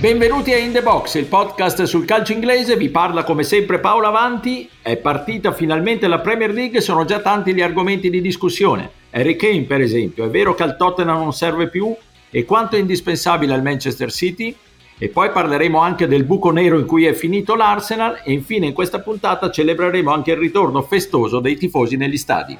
Benvenuti a In The Box, il podcast sul calcio inglese, vi parla come sempre Paolo Avanti, è partita finalmente la Premier League sono già tanti gli argomenti di discussione. Harry Kane per esempio, è vero che al Tottenham non serve più e quanto è indispensabile al Manchester City? E poi parleremo anche del buco nero in cui è finito l'Arsenal e infine in questa puntata celebreremo anche il ritorno festoso dei tifosi negli stadi.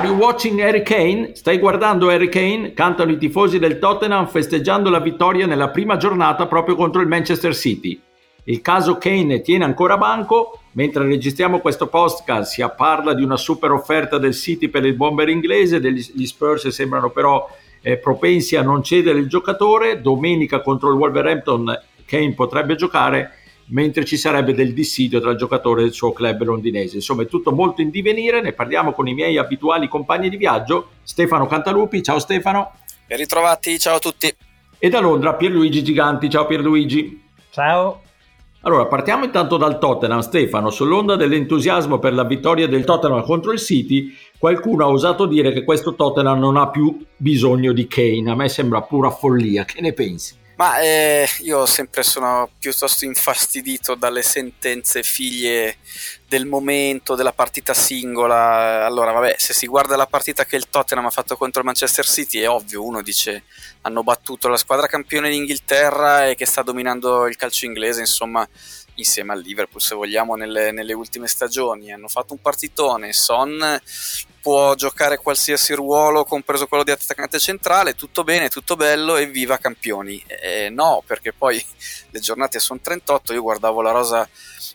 Are you watching Harry Kane? Stai guardando Harry Kane? Cantano i tifosi del Tottenham festeggiando la vittoria nella prima giornata proprio contro il Manchester City. Il caso Kane tiene ancora banco. Mentre registriamo questo podcast si parla di una super offerta del City per il bomber inglese, gli Spurs sembrano però eh, propensi a non cedere il giocatore. Domenica contro il Wolverhampton Kane potrebbe giocare mentre ci sarebbe del dissidio tra il giocatore e il suo club londinese. Insomma, è tutto molto in divenire, ne parliamo con i miei abituali compagni di viaggio, Stefano Cantalupi, ciao Stefano. Ben ritrovati, ciao a tutti. E da Londra Pierluigi Giganti, ciao Pierluigi. Ciao. Allora, partiamo intanto dal Tottenham, Stefano. Sull'onda dell'entusiasmo per la vittoria del Tottenham contro il City, qualcuno ha osato dire che questo Tottenham non ha più bisogno di Kane. A me sembra pura follia. Che ne pensi? Ma eh, io sempre sono piuttosto infastidito dalle sentenze figlie del momento, della partita singola. Allora, vabbè, se si guarda la partita che il Tottenham ha fatto contro il Manchester City, è ovvio, uno dice hanno battuto la squadra campione d'Inghilterra e che sta dominando il calcio inglese, insomma, insieme al Liverpool, se vogliamo, nelle, nelle ultime stagioni. Hanno fatto un partitone, Son può giocare qualsiasi ruolo, compreso quello di attaccante centrale, tutto bene, tutto bello e viva campioni. Eh, no, perché poi le giornate sono 38, io guardavo la rosa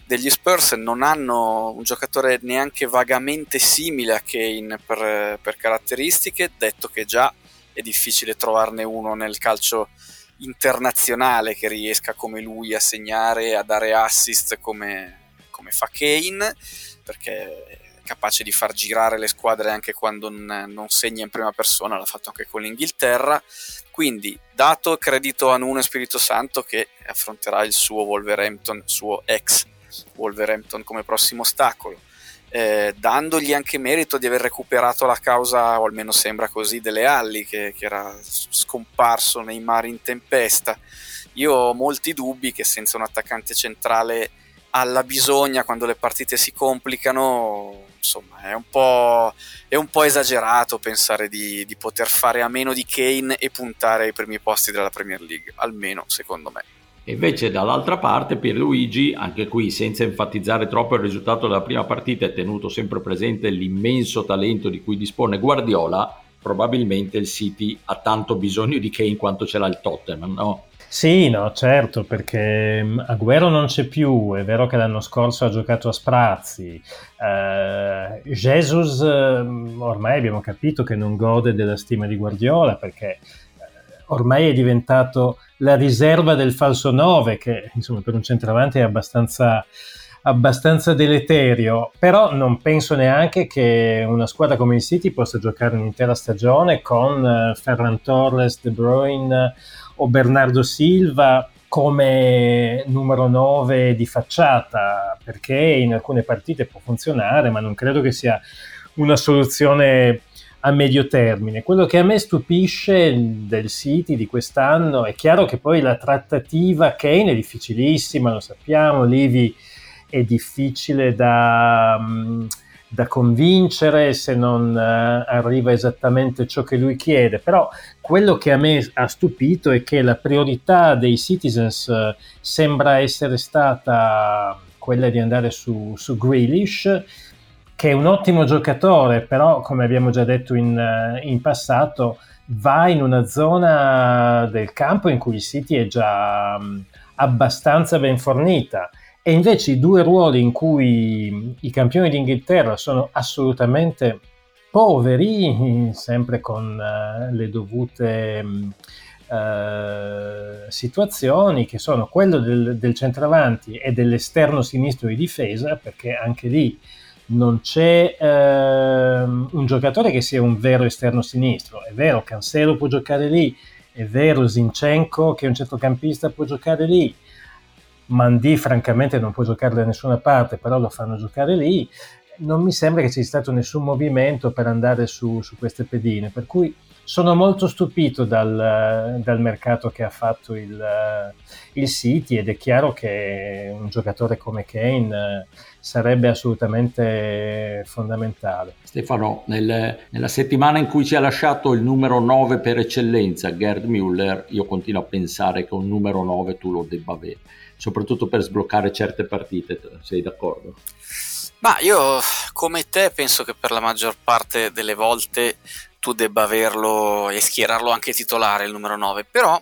degli Spurs, non hanno un giocatore neanche vagamente simile a Kane per, per caratteristiche, detto che già è difficile trovarne uno nel calcio internazionale che riesca come lui a segnare, a dare assist come, come fa Kane, perché capace di far girare le squadre anche quando non, non segna in prima persona, l'ha fatto anche con l'Inghilterra. Quindi, dato credito a Nuno Spirito Santo che affronterà il suo Wolverhampton, suo ex Wolverhampton come prossimo ostacolo, eh, dandogli anche merito di aver recuperato la causa, o almeno sembra così, delle Alli, che, che era scomparso nei mari in tempesta. Io ho molti dubbi che senza un attaccante centrale alla bisogna quando le partite si complicano insomma è un po', è un po esagerato pensare di, di, poter fare a meno di Kane e puntare ai primi posti della Premier League, almeno secondo me. E invece dall'altra parte Pierluigi, anche qui senza enfatizzare troppo il risultato della prima partita, è tenuto sempre presente l'immenso talento di cui dispone Guardiola, probabilmente il City ha tanto bisogno di Kane quanto ce l'ha il Tottenham, no? Sì, no, certo, perché mm, Agüero non c'è più, è vero che l'anno scorso ha giocato a sprazzi. Uh, Jesus, mm, ormai abbiamo capito che non gode della stima di Guardiola perché eh, ormai è diventato la riserva del falso 9, che insomma per un centravanti è abbastanza, abbastanza deleterio, però non penso neanche che una squadra come il City possa giocare un'intera stagione con uh, Ferran Torres, De Bruyne o Bernardo Silva come numero 9 di facciata, perché in alcune partite può funzionare, ma non credo che sia una soluzione a medio termine. Quello che a me stupisce del City di quest'anno è chiaro che poi la trattativa Kane è difficilissima, lo sappiamo, Livi è difficile da... Um, da convincere se non uh, arriva esattamente ciò che lui chiede, però quello che a me ha stupito è che la priorità dei citizens uh, sembra essere stata quella di andare su, su Grealish, che è un ottimo giocatore, però come abbiamo già detto in, uh, in passato, va in una zona del campo in cui il City è già um, abbastanza ben fornita. E invece i due ruoli in cui i campioni d'Inghilterra sono assolutamente poveri, sempre con uh, le dovute uh, situazioni, che sono quello del, del centravanti e dell'esterno sinistro di difesa, perché anche lì non c'è uh, un giocatore che sia un vero esterno sinistro. È vero, Cancelo può giocare lì, È vero Zinchenko che è un centrocampista può giocare lì, Mandi francamente non può giocare da nessuna parte, però lo fanno giocare lì. Non mi sembra che ci sia stato nessun movimento per andare su, su queste pedine, per cui sono molto stupito dal, dal mercato che ha fatto il, il, City ed è chiaro che un giocatore come Kane sarebbe assolutamente fondamentale. Stefano, nel, nella settimana in cui ci ha lasciato il numero 9 per eccellenza, Gerd Müller, io continuo a pensare che un numero 9 tu lo debba avere, soprattutto per sbloccare certe partite, sei d'accordo? Ma io come te penso che per la maggior parte delle volte tu debba averlo e schierarlo anche titolare il numero 9, però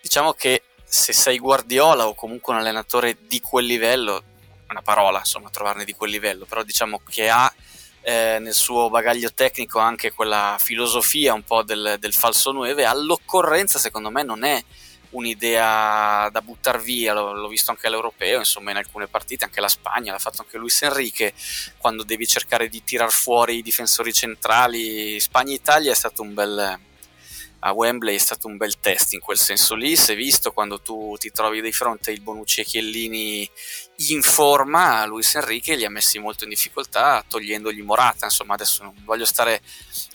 diciamo che se sei Guardiola o comunque un allenatore di quel livello, una parola insomma trovarne di quel livello, però diciamo che ha eh, nel suo bagaglio tecnico anche quella filosofia un po' del, del falso 9, all'occorrenza secondo me non è un'idea da buttare via, l'ho, l'ho, visto anche all'europeo, insomma in alcune partite, anche la Spagna, l'ha fatto anche Luis Enrique, quando devi cercare di tirar fuori i difensori centrali, Spagna-Italia è stato un bel, a Wembley è stato un bel test in quel senso lì, si è visto quando tu ti trovi di fronte il Bonucci e Chiellini in forma, Luis Enrique li ha messi molto in difficoltà togliendogli Morata, insomma adesso non voglio stare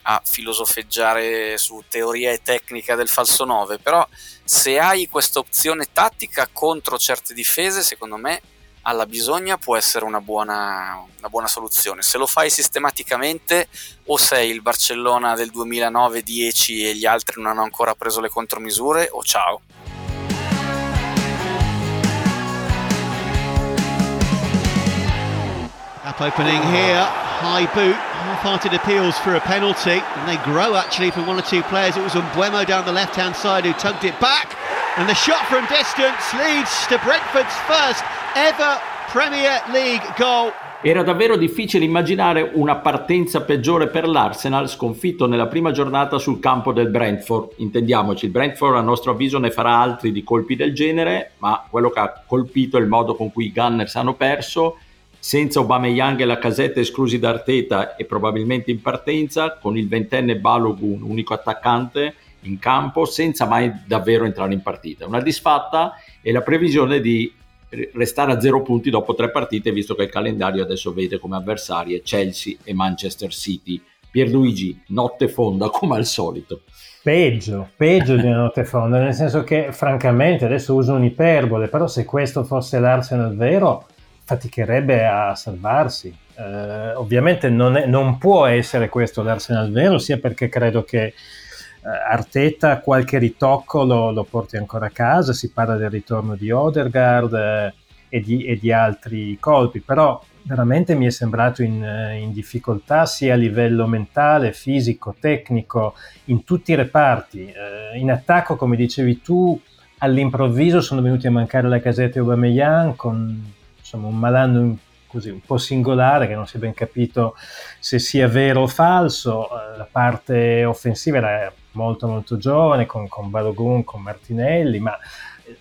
a filosofeggiare su teoria e tecnica del falso 9, però se hai questa opzione tattica contro certe difese, secondo me alla bisogna può essere una buona, una buona soluzione. Se lo fai sistematicamente o sei il Barcellona del 2009-10 e gli altri non hanno ancora preso le contromisure o ciao. Up opening here, high boot, half-hearted appeals for a penalty, and they grow actually from one or two players. It was Umbuemo down the left-hand side who tugged it back, and the shot from distance leads to Brentford's first ever Premier League goal. Era davvero difficile immaginare una partenza peggiore per l'Arsenal sconfitto nella prima giornata sul campo del Brentford. Intendiamoci, il Brentford a nostro avviso ne farà altri di colpi del genere, ma quello che ha colpito è il modo con cui i Gunners hanno perso, senza Aubameyang e la casetta esclusi da Arteta e probabilmente in partenza, con il ventenne Balogun, unico attaccante in campo, senza mai davvero entrare in partita. Una disfatta e la previsione di restare a zero punti dopo tre partite, visto che il calendario adesso vede come avversarie Chelsea e Manchester City. Pierluigi, notte fonda come al solito. Peggio, peggio di una notte fonda, nel senso che francamente adesso uso un'iperbole, però se questo fosse l'Arsenal vero faticherebbe a salvarsi. Eh, ovviamente non, è, non può essere questo l'Arsenal vero, sia perché credo che Arteta qualche ritocco lo, lo, porti ancora a casa, si parla del ritorno di Odergaard eh, e, di, e, di, altri colpi, però veramente mi è sembrato in, eh, in, difficoltà sia a livello mentale, fisico, tecnico, in tutti i reparti. Eh, in attacco, come dicevi tu, all'improvviso sono venuti a mancare la casetta e Aubameyang con insomma, un malanno così un po' singolare che non si è ben capito se sia vero o falso. Eh, la parte offensiva era molto molto giovane con, con Balogun, con Martinelli, ma eh,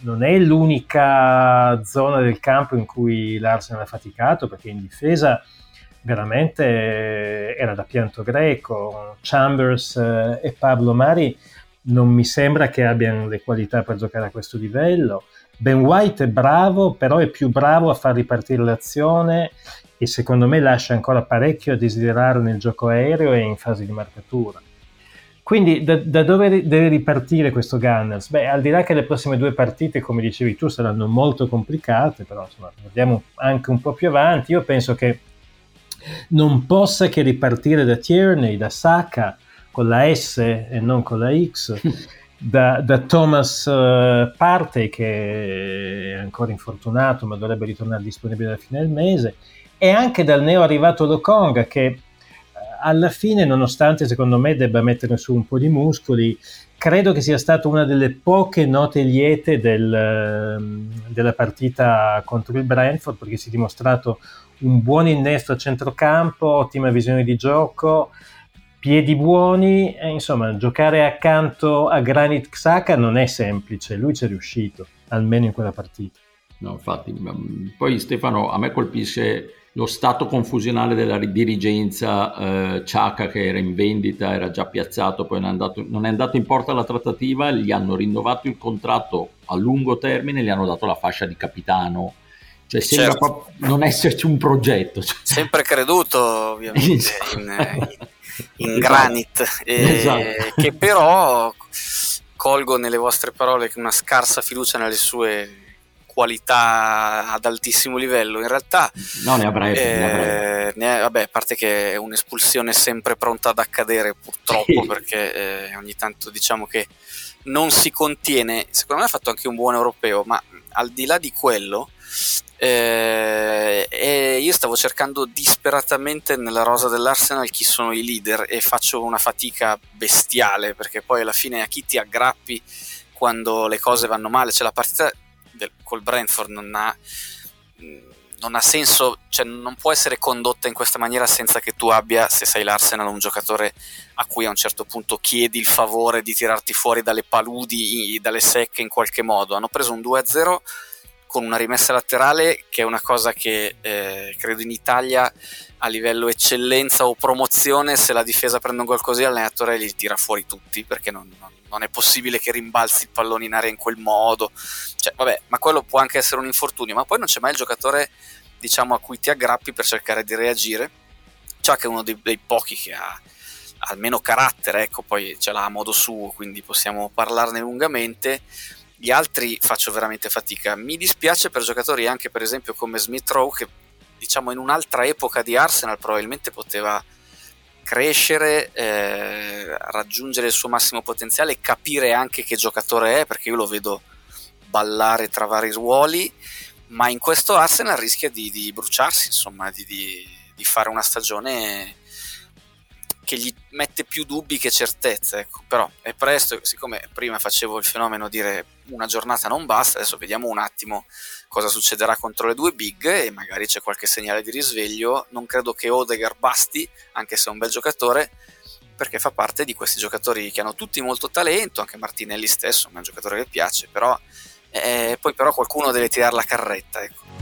non è l'unica zona del campo in cui l'Arsenal ha faticato perché in difesa veramente era da pianto greco. Chambers eh, e Pablo Mari non mi sembra che abbiano le qualità per giocare a questo livello. Ben White è bravo, però è più bravo a far ripartire l'azione e secondo me lascia ancora parecchio a desiderare nel gioco aereo e in fase di marcatura. Quindi da, da, dove deve ripartire questo Gunners? Beh, al di là che le prossime due partite, come dicevi tu, saranno molto complicate, però insomma, andiamo anche un po' più avanti, io penso che non possa che ripartire da Tierney, da Saka, con la S e non con la X, da, da Thomas uh, Partey, che è ancora infortunato ma dovrebbe ritornare disponibile alla fine del mese, e anche dal neo arrivato Lokonga, che alla fine, nonostante secondo me debba mettere su un po' di muscoli, credo che sia stata una delle poche note liete del, ehm, della partita contro il Brentford, perché si è dimostrato un buon innesto a centrocampo, ottima visione di gioco, piedi buoni, e, insomma, giocare accanto a Granit Xhaka non è semplice, lui ci è riuscito, almeno in quella partita. No, infatti, poi Stefano, a me colpisce lo stato confusionale della dirigenza, eh, Ciaca che era in vendita, era già piazzato, poi non è, andato, non è andato in porta alla trattativa, gli hanno rinnovato il contratto a lungo termine, gli hanno dato la fascia di capitano. Cioè sembra certo. non esserci un progetto. Cioè. Sempre creduto ovviamente esatto. in, in, in esatto. Granit, esatto. che però colgo nelle vostre parole una scarsa fiducia nelle sue qualità ad altissimo livello. In realtà, no, ne avrebbe. Eh, ne vabbè, a parte che è un'espulsione sempre pronta ad accadere, purtroppo, sì. perché eh, ogni tanto diciamo che non si contiene. Secondo me ha fatto anche un buon europeo, ma al di là di quello. Eh, io stavo cercando disperatamente nella rosa dell'Arsenal chi sono i leader e faccio una fatica bestiale perché poi alla fine a chi ti aggrappi quando le cose vanno male. Cioè la partita del, col Brentford non ha, non ha senso, cioè non può essere condotta in questa maniera senza che tu abbia, se sei l'Arsenal, un giocatore a cui a un certo punto chiedi il favore di tirarti fuori dalle paludi, dalle secche in qualche modo. Hanno preso un 2-0 con una rimessa laterale che è una cosa che eh, credo in Italia a livello eccellenza o promozione se la difesa prende un gol così l'allenatore li tira fuori tutti perché non, non non è possibile che rimbalzi il pallone in aria in quel modo. Cioè, vabbè, ma quello può anche essere un infortunio, ma poi non c'è mai il giocatore, diciamo, a cui ti aggrappi per cercare di reagire. Che è uno dei, dei pochi che ha almeno carattere, ecco, poi ce l'ha a modo suo, quindi possiamo parlarne lungamente. Gli altri faccio veramente fatica. Mi dispiace per giocatori anche, per esempio, come Smith Rowe, che diciamo in un'altra epoca di Arsenal probabilmente poteva crescere, eh, raggiungere il suo massimo potenziale e capire anche che giocatore è, perché io lo vedo ballare tra vari ruoli, ma in questo Arsenal rischia di, di bruciarsi, insomma, di, di, di, fare una stagione che gli mette più dubbi che certezze, ecco. però è presto, siccome prima facevo il fenomeno dire una giornata non basta, adesso vediamo un attimo cosa succederà contro le due big e magari c'è qualche segnale di risveglio. Non credo che Odegar basti, anche se è un bel giocatore, perché fa parte di questi giocatori che hanno tutti molto talento, anche Martinelli stesso, è un giocatore che piace, però eh, poi però qualcuno deve tirare la carretta. Ecco.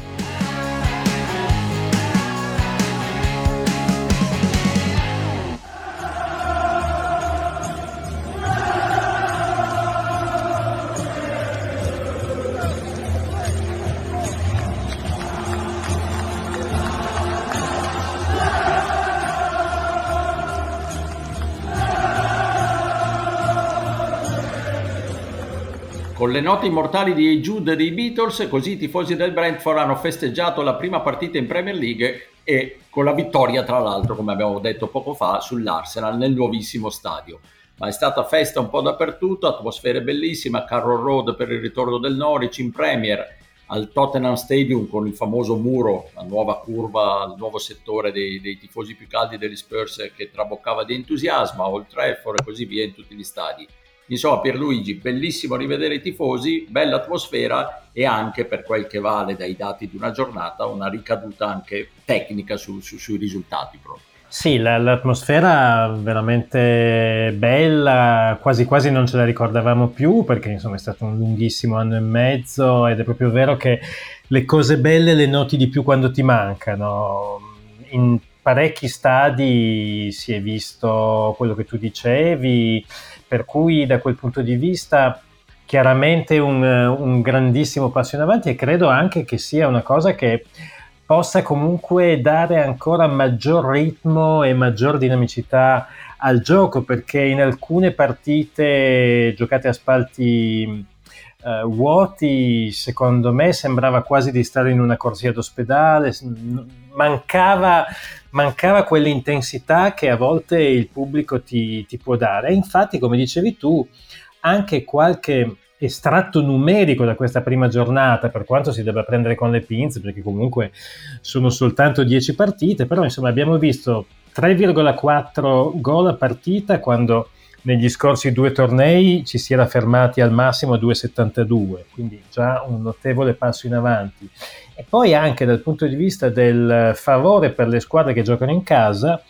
Con le note immortali di Jude dei Beatles, così i tifosi del Brentford hanno festeggiato la prima partita in Premier League e con la vittoria, tra l'altro, come abbiamo detto poco fa, sull'Arsenal nel nuovissimo stadio. Ma è stata festa un po' dappertutto, atmosfere bellissime, Carroll Road per il ritorno del Norwich in Premier, al Tottenham Stadium con il famoso muro, la nuova curva, il nuovo settore dei, dei tifosi più caldi degli Spurs che traboccava di entusiasmo, a Old Trafford e così via in tutti gli stadi. Insomma, Pierluigi, bellissimo rivedere i tifosi, bella atmosfera e anche per quel che vale dai dati di una giornata una ricaduta anche tecnica su, su, sui risultati proprio. Sì, la, l'atmosfera veramente bella, quasi quasi non ce la ricordavamo più perché insomma è stato un lunghissimo anno e mezzo ed è proprio vero che le cose belle le noti di più quando ti mancano. In parecchi stadi si è visto quello che tu dicevi, per cui da quel punto di vista chiaramente un, un grandissimo passo in avanti e credo anche che sia una cosa che possa comunque dare ancora maggior ritmo e maggior dinamicità al gioco perché in alcune partite giocate a spalti uh, vuoti secondo me sembrava quasi di stare in una corsia d'ospedale mancava mancava quell'intensità che a volte il pubblico ti, ti può dare. E infatti, come dicevi tu, anche qualche estratto numerico da questa prima giornata, per quanto si debba prendere con le pinze, perché comunque sono soltanto 10 partite, però insomma abbiamo visto 3,4 gol a partita quando negli scorsi due tornei ci si era fermati al massimo a 2,72, quindi già un notevole passo in avanti. E poi anche dal punto di vista del favore per le squadre che giocano in casa,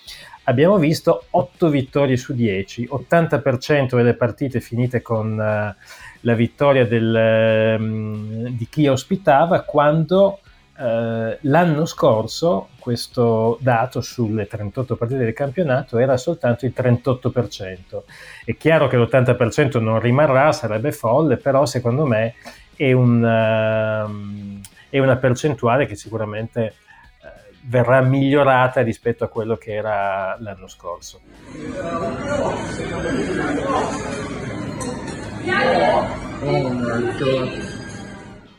abbiamo visto 8 vittorie su 10, 80% delle partite finite con uh, la vittoria del, um, di chi ospitava quando eh, l'anno scorso questo dato sulle 38 partite del campionato era soltanto il 38%. È chiaro che l'80% non rimarrà, sarebbe folle, però secondo me è, un, uh, è una percentuale che sicuramente uh, verrà migliorata rispetto a quello che era l'anno scorso. Oh my God.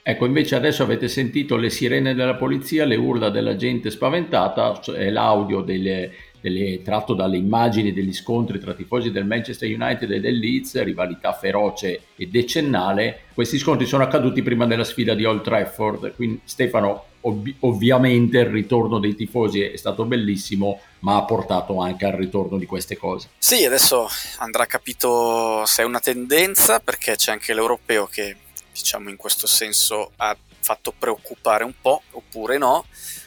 Ecco, invece adesso avete sentito le sirene della polizia, le urla della gente spaventata, è l'audio delle, delle, tratto dalle immagini degli scontri tra tifosi del Manchester United e del Leeds, rivalità feroce e decennale. Questi scontri sono accaduti prima della sfida di Old Trafford, quindi Stefano ov- ovviamente il ritorno dei tifosi è stato bellissimo, ma ha portato anche al ritorno di queste cose. Sì, adesso andrà capito se è una tendenza, perché c'è anche l'europeo che diciamo in questo senso ha fatto preoccupare un po' oppure no.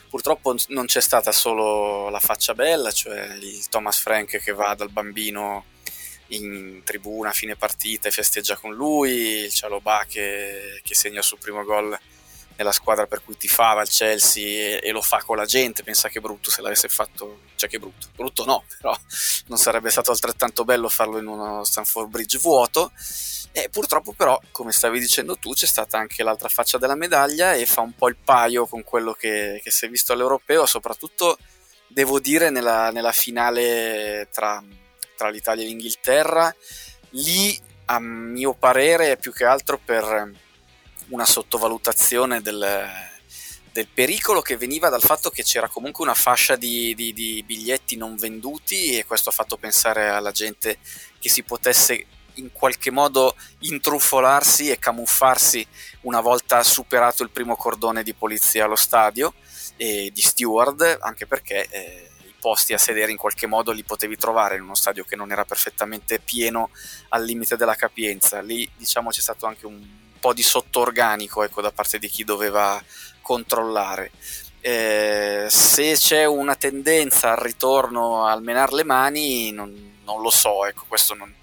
Purtroppo non c'è stata solo la faccia bella, cioè il Thomas Frank che va dal bambino in tribuna a fine partita e festeggia con lui, il Cialobà che, che segna il suo primo gol nella squadra per cui tifava il Chelsea e, e, lo fa con la gente, pensa che brutto se l'avesse fatto, cioè che brutto, brutto no, però non sarebbe stato altrettanto bello farlo in uno Stanford Bridge vuoto. E purtroppo però, come stavi dicendo tu, c'è stata anche l'altra faccia della medaglia e fa un po' il paio con quello che, che si è visto all'europeo, soprattutto devo dire nella, nella finale tra, tra l'Italia e l'Inghilterra, lì a mio parere è più che altro per una sottovalutazione del, del pericolo che veniva dal fatto che c'era comunque una fascia di, di, di, biglietti non venduti e questo ha fatto pensare alla gente che si potesse in qualche modo intrufolarsi e camuffarsi una volta superato il primo cordone di polizia allo stadio e di steward, anche perché eh, i posti a sedere in qualche modo li potevi trovare in uno stadio che non era perfettamente pieno al limite della capienza. Lì diciamo c'è stato anche un po' di sottoorganico ecco, da parte di chi doveva controllare. Eh, se c'è una tendenza al ritorno al menar le mani, non, non lo so, ecco, questo non,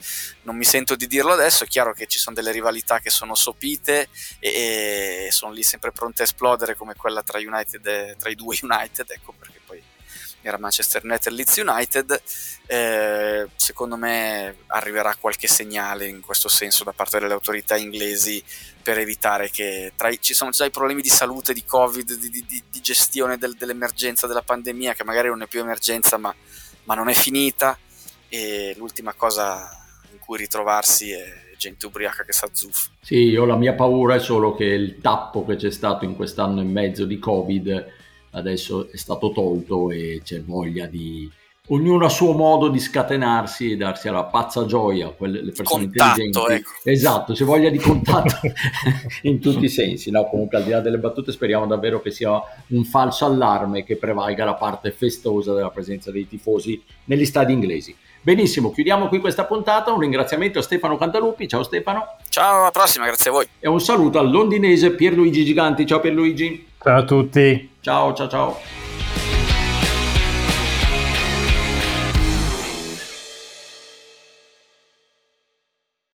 non, mi sento di dirlo adesso. È chiaro che ci sono delle rivalità che sono sopite e, e sono lì sempre pronte a esplodere, come quella tra, United, tra i due United, ecco perché era Manchester United e Leeds United. Eh, secondo me arriverà qualche segnale in questo senso da parte delle autorità inglesi per evitare che i, ci sono già i problemi di salute, di covid, di, di, di gestione del, dell'emergenza, della pandemia, che magari non è più emergenza ma, ma non è finita e l'ultima cosa in cui ritrovarsi è gente ubriaca che sa zuffa. Sì, io la mia paura è solo che il tappo che c'è stato in quest'anno e mezzo di covid adesso è stato tolto e c'è voglia di ognuno a suo modo di scatenarsi e darsi alla pazza gioia, quelle, le persone contatto, intelligenti. Ecco. Esatto, c'è voglia di contatto in tutti i sensi. No? Comunque al di là delle battute speriamo davvero che sia un falso allarme che prevalga la parte festosa della presenza dei tifosi negli stadi inglesi. Benissimo, chiudiamo qui questa puntata. Un ringraziamento a Stefano Cantalupi. Ciao Stefano. Ciao, alla prossima, grazie a voi. E un saluto al londinese Pierluigi Giganti. Ciao Pierluigi. Ciao a tutti. Ciao, ciao, ciao.